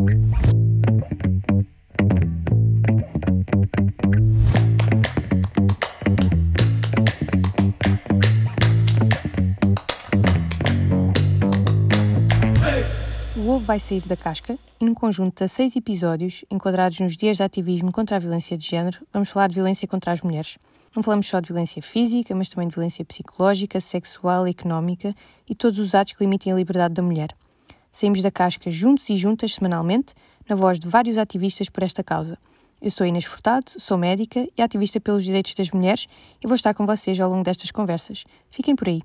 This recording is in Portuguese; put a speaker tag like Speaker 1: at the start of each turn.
Speaker 1: O Ovo vai sair da casca e, num conjunto de seis episódios, enquadrados nos dias de ativismo contra a violência de género, vamos falar de violência contra as mulheres. Não falamos só de violência física, mas também de violência psicológica, sexual, económica e todos os atos que limitem a liberdade da mulher. Saímos da casca juntos e juntas semanalmente, na voz de vários ativistas por esta causa. Eu sou Inês Furtado, sou médica e ativista pelos direitos das mulheres e vou estar com vocês ao longo destas conversas. Fiquem por aí.